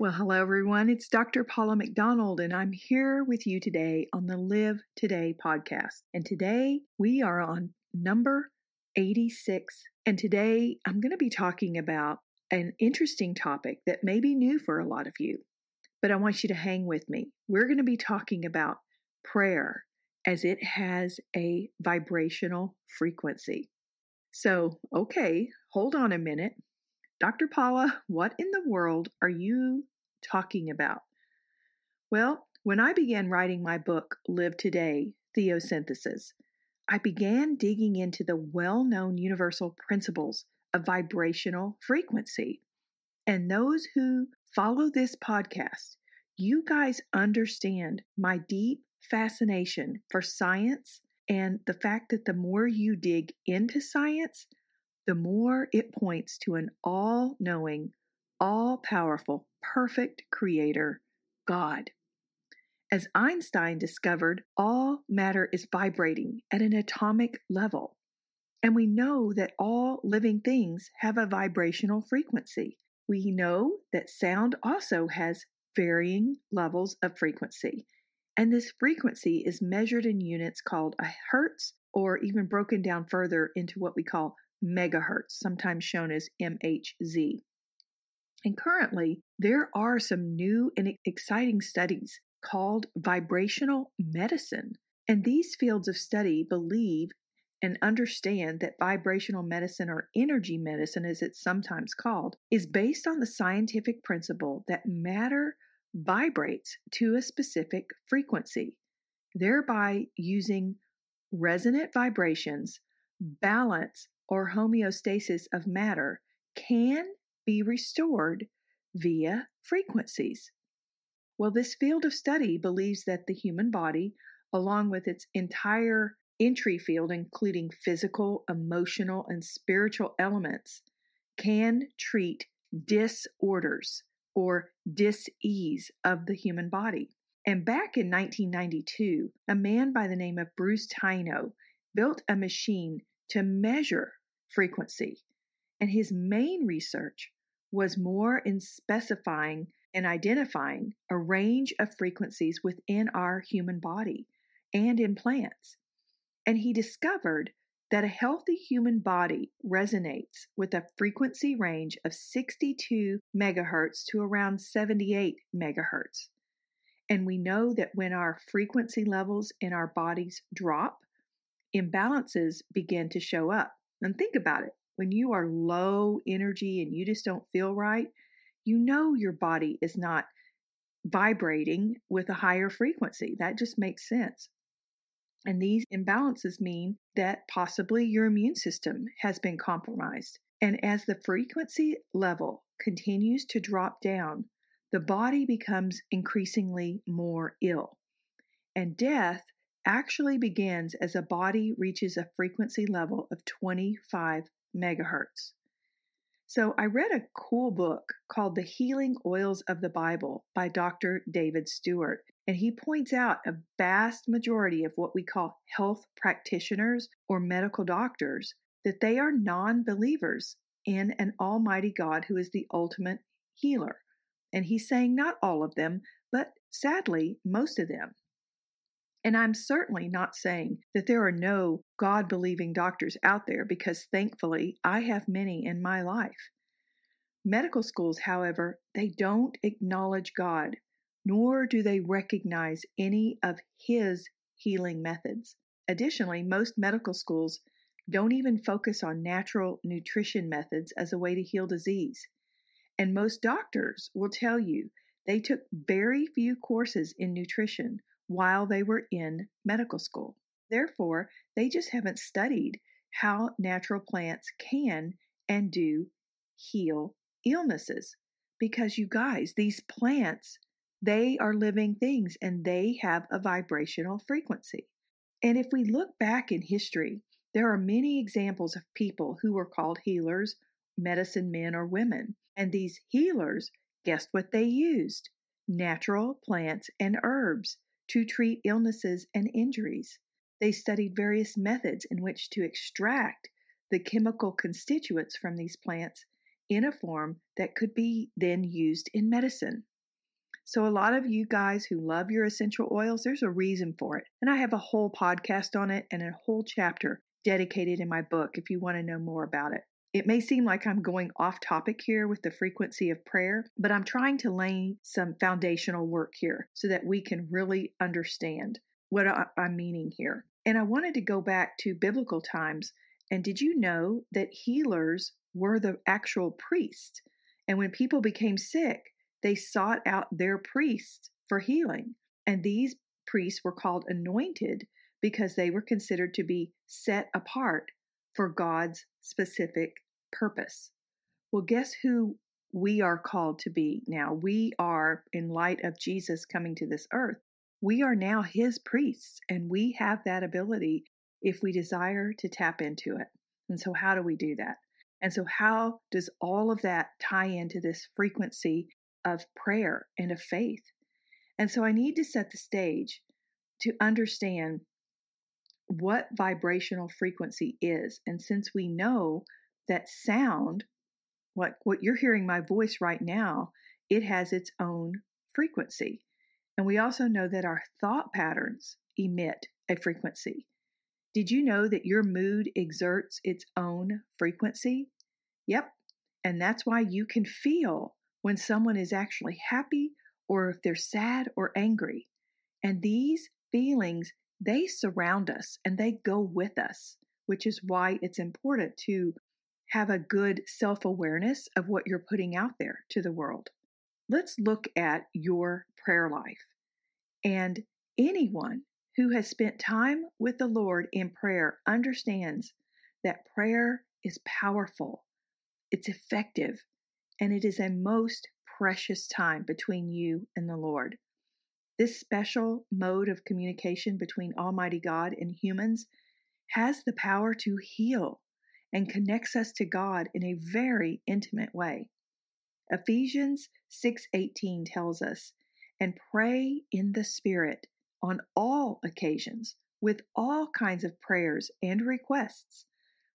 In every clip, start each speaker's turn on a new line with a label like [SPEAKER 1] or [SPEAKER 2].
[SPEAKER 1] Well, hello everyone. It's Dr. Paula McDonald, and I'm here with you today on the Live Today podcast. And today we are on number 86. And today I'm going to be talking about an interesting topic that may be new for a lot of you, but I want you to hang with me. We're going to be talking about prayer as it has a vibrational frequency. So, okay, hold on a minute. Dr. Paula, what in the world are you talking about? Well, when I began writing my book, Live Today Theosynthesis, I began digging into the well known universal principles of vibrational frequency. And those who follow this podcast, you guys understand my deep fascination for science and the fact that the more you dig into science, the more it points to an all knowing, all powerful, perfect creator, God. As Einstein discovered, all matter is vibrating at an atomic level. And we know that all living things have a vibrational frequency. We know that sound also has varying levels of frequency. And this frequency is measured in units called a hertz, or even broken down further into what we call megahertz, sometimes shown as MHz. And currently, there are some new and exciting studies called vibrational medicine. And these fields of study believe and understand that vibrational medicine, or energy medicine as it's sometimes called, is based on the scientific principle that matter vibrates to a specific frequency, thereby using resonant vibrations, balance, or homeostasis of matter can be restored via frequencies. Well, this field of study believes that the human body, along with its entire energy field, including physical, emotional, and spiritual elements, can treat disorders or dis-ease of the human body. And back in 1992, a man by the name of Bruce Tainio built a machine to measure frequency. And his main research was more in specifying and identifying a range of frequencies within our human body and in plants. And he discovered that a healthy human body resonates with a frequency range of 62 megahertz to around 78 megahertz. And we know that when our frequency levels in our bodies drop, imbalances begin to show up. And think about it when you are low energy and you just don't feel right, you know your body is not vibrating with a higher frequency. That just makes sense. And these imbalances mean that possibly your immune system has been compromised. And as the frequency level continues to drop down, the body becomes increasingly more ill. And death actually begins as a body reaches a frequency level of 25 megahertz. So I read a cool book called The Healing Oils of the Bible by Dr. David Stewart, and he points out a vast majority of what we call health practitioners or medical doctors that they are non-believers in an almighty God who is the ultimate healer. And he's saying not all of them, but sadly, most of them. And I'm certainly not saying that there are no God believing doctors out there because thankfully I have many in my life. Medical schools, however, they don't acknowledge God, nor do they recognize any of His healing methods. Additionally, most medical schools don't even focus on natural nutrition methods as a way to heal disease. And most doctors will tell you they took very few courses in nutrition while they were in medical school. Therefore, they just haven't studied how natural plants can and do heal illnesses. Because you guys, these plants They are living things and they have a vibrational frequency. And if we look back in history, there are many examples of people who were called healers, medicine men, or women. And these healers, guess what they used? Natural plants and herbs to treat illnesses and injuries. They studied various methods in which to extract the chemical constituents from these plants in a form that could be then used in medicine. So, a lot of you guys who love your essential oils, there's a reason for it. And I have a whole podcast on it and a whole chapter dedicated in my book if you want to know more about it. It may seem like I'm going off topic here with the frequency of prayer, but I'm trying to lay some foundational work here so that we can really understand what I'm meaning here. And I wanted to go back to biblical times. And did you know that healers were the actual priests? And when people became sick, they sought out their priests for healing. And these priests were called anointed because they were considered to be set apart for God's specific purpose. Well, guess who we are called to be now? We are, in light of Jesus coming to this earth, we are now his priests, and we have that ability if we desire to tap into it. And so, how do we do that? And so, how does all of that tie into this frequency of prayer and of faith. And so I need to set the stage to understand what vibrational frequency is. And since we know that sound, what, what you're hearing my voice right now, it has its own frequency. And we also know that our thought patterns emit a frequency. Did you know that your mood exerts its own frequency? Yep. And that's why you can feel when someone is actually happy or if they're sad or angry. And these feelings, they surround us and they go with us, which is why it's important to have a good self awareness of what you're putting out there to the world. Let's look at your prayer life. And anyone who has spent time with the Lord in prayer understands that prayer is powerful, it's effective, and it is a most precious time between you and the Lord. This special mode of communication between Almighty God and humans has the power to heal and connects us to God in a very intimate way. Ephesians 6:18 tells us, "And pray in the Spirit on all occasions with all kinds of prayers and requests.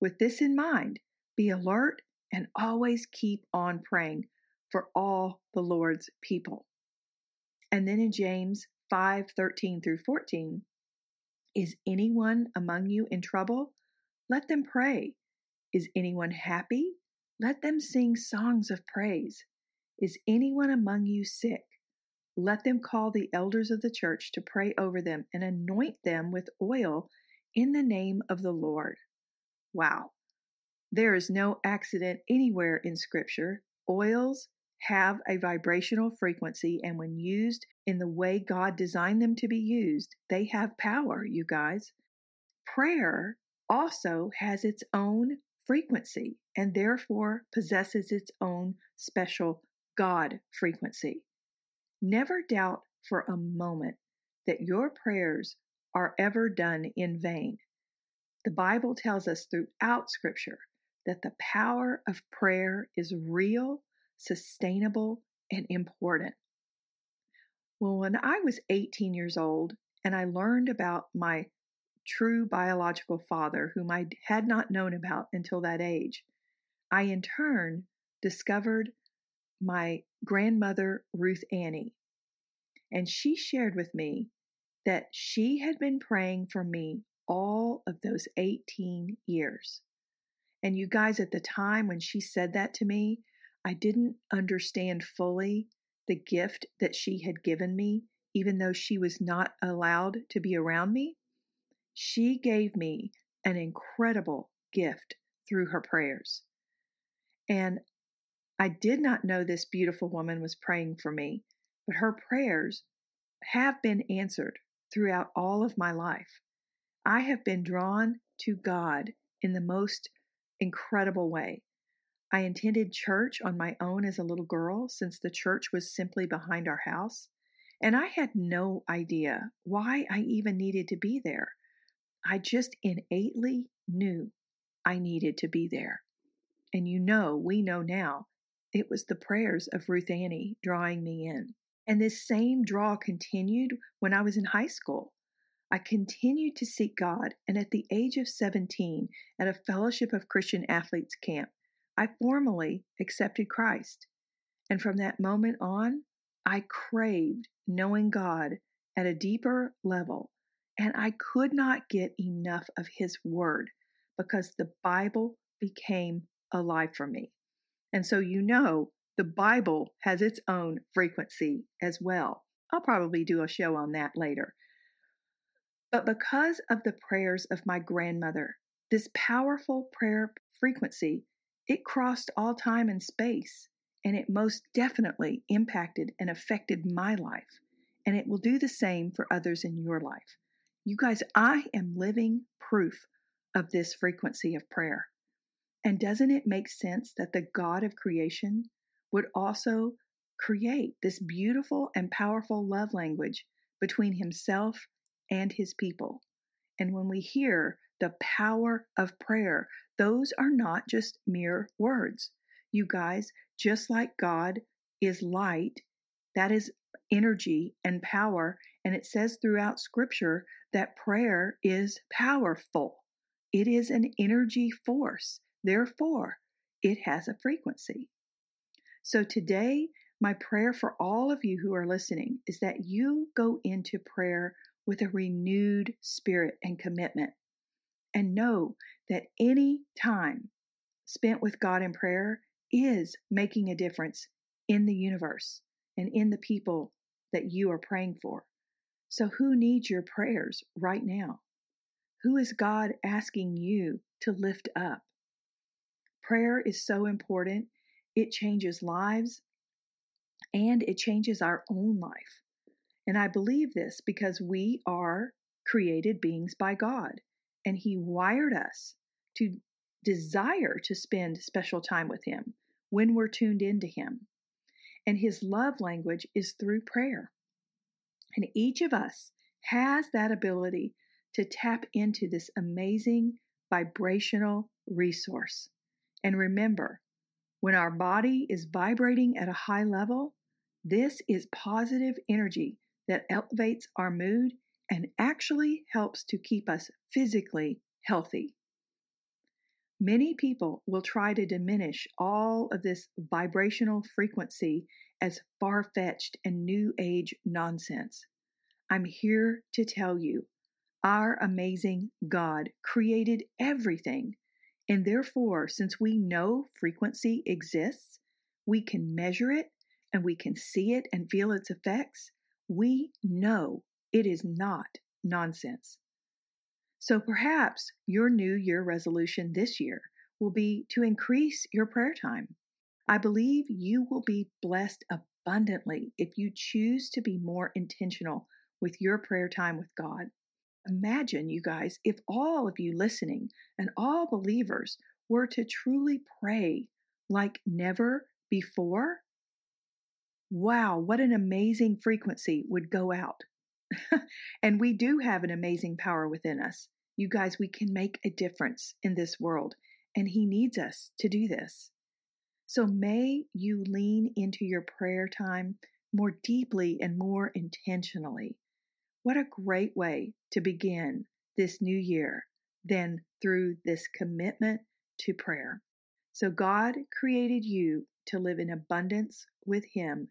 [SPEAKER 1] With this in mind, be alert and always keep on praying for all the Lord's people. And then in James 5 13 through 14, is anyone among you in trouble? Let them pray. Is anyone happy? Let them sing songs of praise. Is anyone among you sick? Let them call the elders of the church to pray over them and anoint them with oil in the name of the Lord. Wow. There is no accident anywhere in Scripture. Oils have a vibrational frequency, and when used in the way God designed them to be used, they have power, you guys. Prayer also has its own frequency and therefore possesses its own special God frequency. Never doubt for a moment that your prayers are ever done in vain. The Bible tells us throughout Scripture that the power of prayer is real, sustainable, and important. Well, when I was 18 years old and I learned about my true biological father, whom I had not known about until that age, I in turn discovered my grandmother, Ruth Annie. And she shared with me that she had been praying for me all of those 18 years. And you guys, at the time when she said that to me, I didn't understand fully the gift that she had given me, even though she was not allowed to be around me. She gave me an incredible gift through her prayers. And I did not know this beautiful woman was praying for me, but her prayers have been answered throughout all of my life. I have been drawn to God in the most incredible way. I attended church on my own as a little girl since the church was simply behind our house. And I had no idea why I even needed to be there. I just innately knew I needed to be there. And you know, we know now, it was the prayers of Ruth Annie drawing me in. And this same draw continued when I was in high school. I continued to seek God, and at the age of 17, at a Fellowship of Christian Athletes camp, I formally accepted Christ. And from that moment on, I craved knowing God at a deeper level, and I could not get enough of His Word because the Bible became alive for me. And so, you know, the Bible has its own frequency as well. I'll probably do a show on that later. But because of the prayers of my grandmother, this powerful prayer frequency, it crossed all time and space and it most definitely impacted and affected my life. And it will do the same for others in your life. You guys, I am living proof of this frequency of prayer. And doesn't it make sense that the God of creation would also create this beautiful and powerful love language between himself and his people? And when we hear the power of prayer, those are not just mere words. You guys, just like God is light, that is energy and power. And it says throughout scripture that prayer is powerful. It is an energy force. Therefore, it has a frequency. So today, my prayer for all of you who are listening is that you go into prayer with a renewed spirit and commitment. And know that any time spent with God in prayer is making a difference in the universe and in the people that you are praying for. So, who needs your prayers right now? Who is God asking you to lift up? Prayer is so important. It changes lives and it changes our own life. And I believe this because we are created beings by God, and He wired us to desire to spend special time with Him when we're tuned into Him. And His love language is through prayer. And each of us has that ability to tap into this amazing vibrational resource. And remember, when our body is vibrating at a high level, this is positive energy that elevates our mood and actually helps to keep us physically healthy. Many people will try to diminish all of this vibrational frequency as far fetched and new age nonsense. I'm here to tell you our amazing God created everything. And therefore, since we know frequency exists, we can measure it and we can see it and feel its effects. We know it is not nonsense. So perhaps your New Year resolution this year will be to increase your prayer time. I believe you will be blessed abundantly if you choose to be more intentional with your prayer time with God. Imagine, you guys, if all of you listening and all believers were to truly pray like never before. Wow, what an amazing frequency would go out. and we do have an amazing power within us. You guys, we can make a difference in this world, and He needs us to do this. So may you lean into your prayer time more deeply and more intentionally. What a great way to begin this new year than through this commitment to prayer. So, God created you to live in abundance with Him.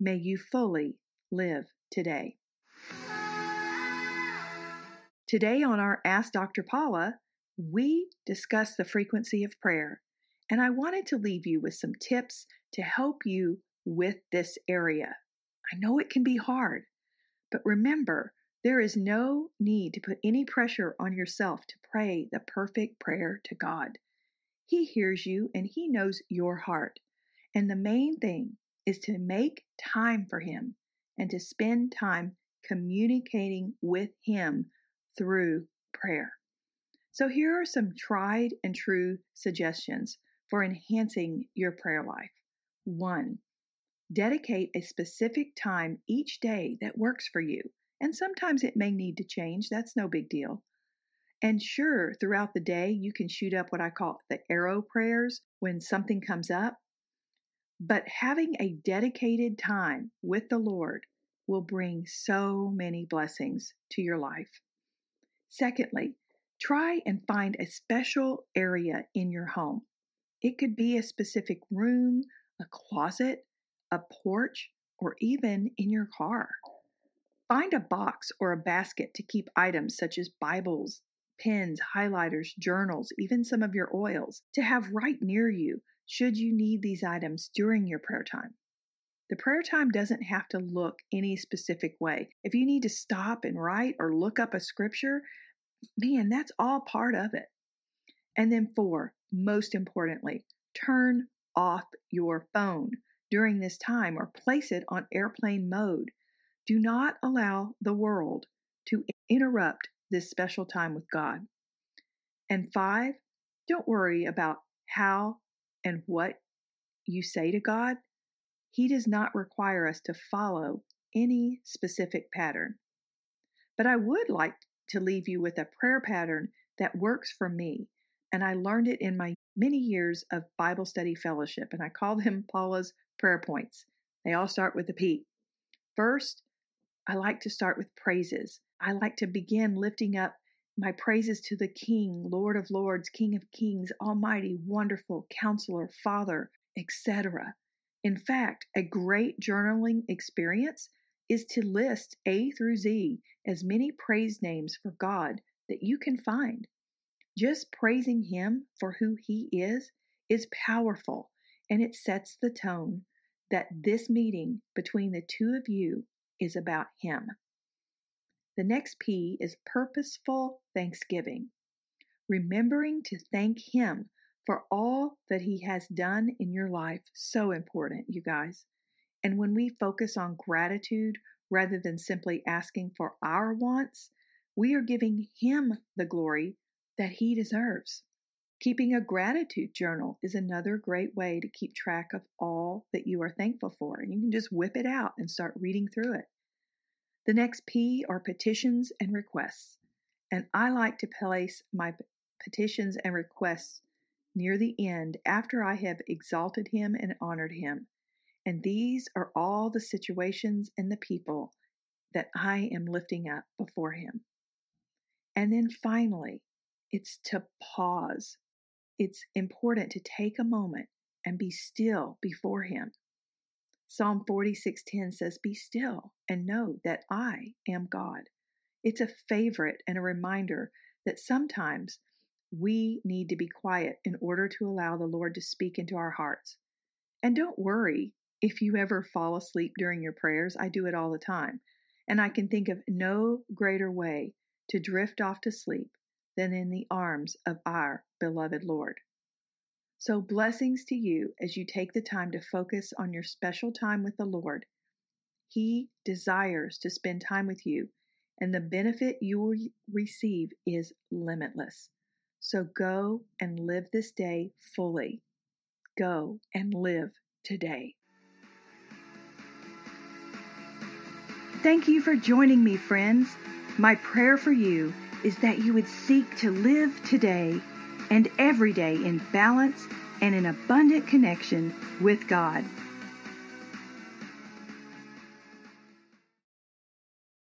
[SPEAKER 1] May you fully live today. Today on our Ask Dr. Paula, we discuss the frequency of prayer, and I wanted to leave you with some tips to help you with this area. I know it can be hard, but remember, there is no need to put any pressure on yourself to pray the perfect prayer to God. He hears you and He knows your heart. And the main thing is to make time for Him and to spend time communicating with Him through prayer. So, here are some tried and true suggestions for enhancing your prayer life. One, Dedicate a specific time each day that works for you. And sometimes it may need to change. That's no big deal. And sure, throughout the day, you can shoot up what I call the arrow prayers when something comes up. But having a dedicated time with the Lord will bring so many blessings to your life. Secondly, try and find a special area in your home. It could be a specific room, a closet, a porch, or even in your car. Find a box or a basket to keep items such as Bibles, pens, highlighters, journals, even some of your oils to have right near you should you need these items during your prayer time. The prayer time doesn't have to look any specific way. If you need to stop and write or look up a scripture, man, that's all part of it. And then, four, most importantly, turn off your phone during this time or place it on airplane mode. Do not allow the world to interrupt this special time with God. And five, don't worry about how and what you say to God. He does not require us to follow any specific pattern. But I would like to leave you with a prayer pattern that works for me. And I learned it in my many years of Bible study fellowship, and I call them Paula's prayer points. They all start with a P. First, I like to start with praises. I like to begin lifting up my praises to the King, Lord of Lords, King of Kings, Almighty, Wonderful, Counselor, Father, etc. In fact, a great journaling experience is to list A through Z as many praise names for God that you can find. Just praising Him for who He is is powerful and it sets the tone that this meeting between the two of you is about Him. The next P is purposeful thanksgiving, remembering to thank Him for all that He has done in your life. So important, you guys. And when we focus on gratitude rather than simply asking for our wants, we are giving Him the glory that He deserves. Keeping a gratitude journal is another great way to keep track of all that you are thankful for. And you can just whip it out and start reading through it. The next P are petitions and requests. And I like to place my petitions and requests near the end after I have exalted him and honored him. And these are all the situations and the people that I am lifting up before him. And then finally, it's to pause it's important to take a moment and be still before him. Psalm 46:10 says, "Be still and know that I am God." It's a favorite and a reminder that sometimes we need to be quiet in order to allow the Lord to speak into our hearts. And don't worry if you ever fall asleep during your prayers. I do it all the time. And I can think of no greater way to drift off to sleep than in the arms of our beloved Lord. So, blessings to you as you take the time to focus on your special time with the Lord. He desires to spend time with you, and the benefit you will receive is limitless. So, go and live this day fully. Go and live today. Thank you for joining me, friends. My prayer for you is that you would seek to live today and every day in balance and in abundant connection with God.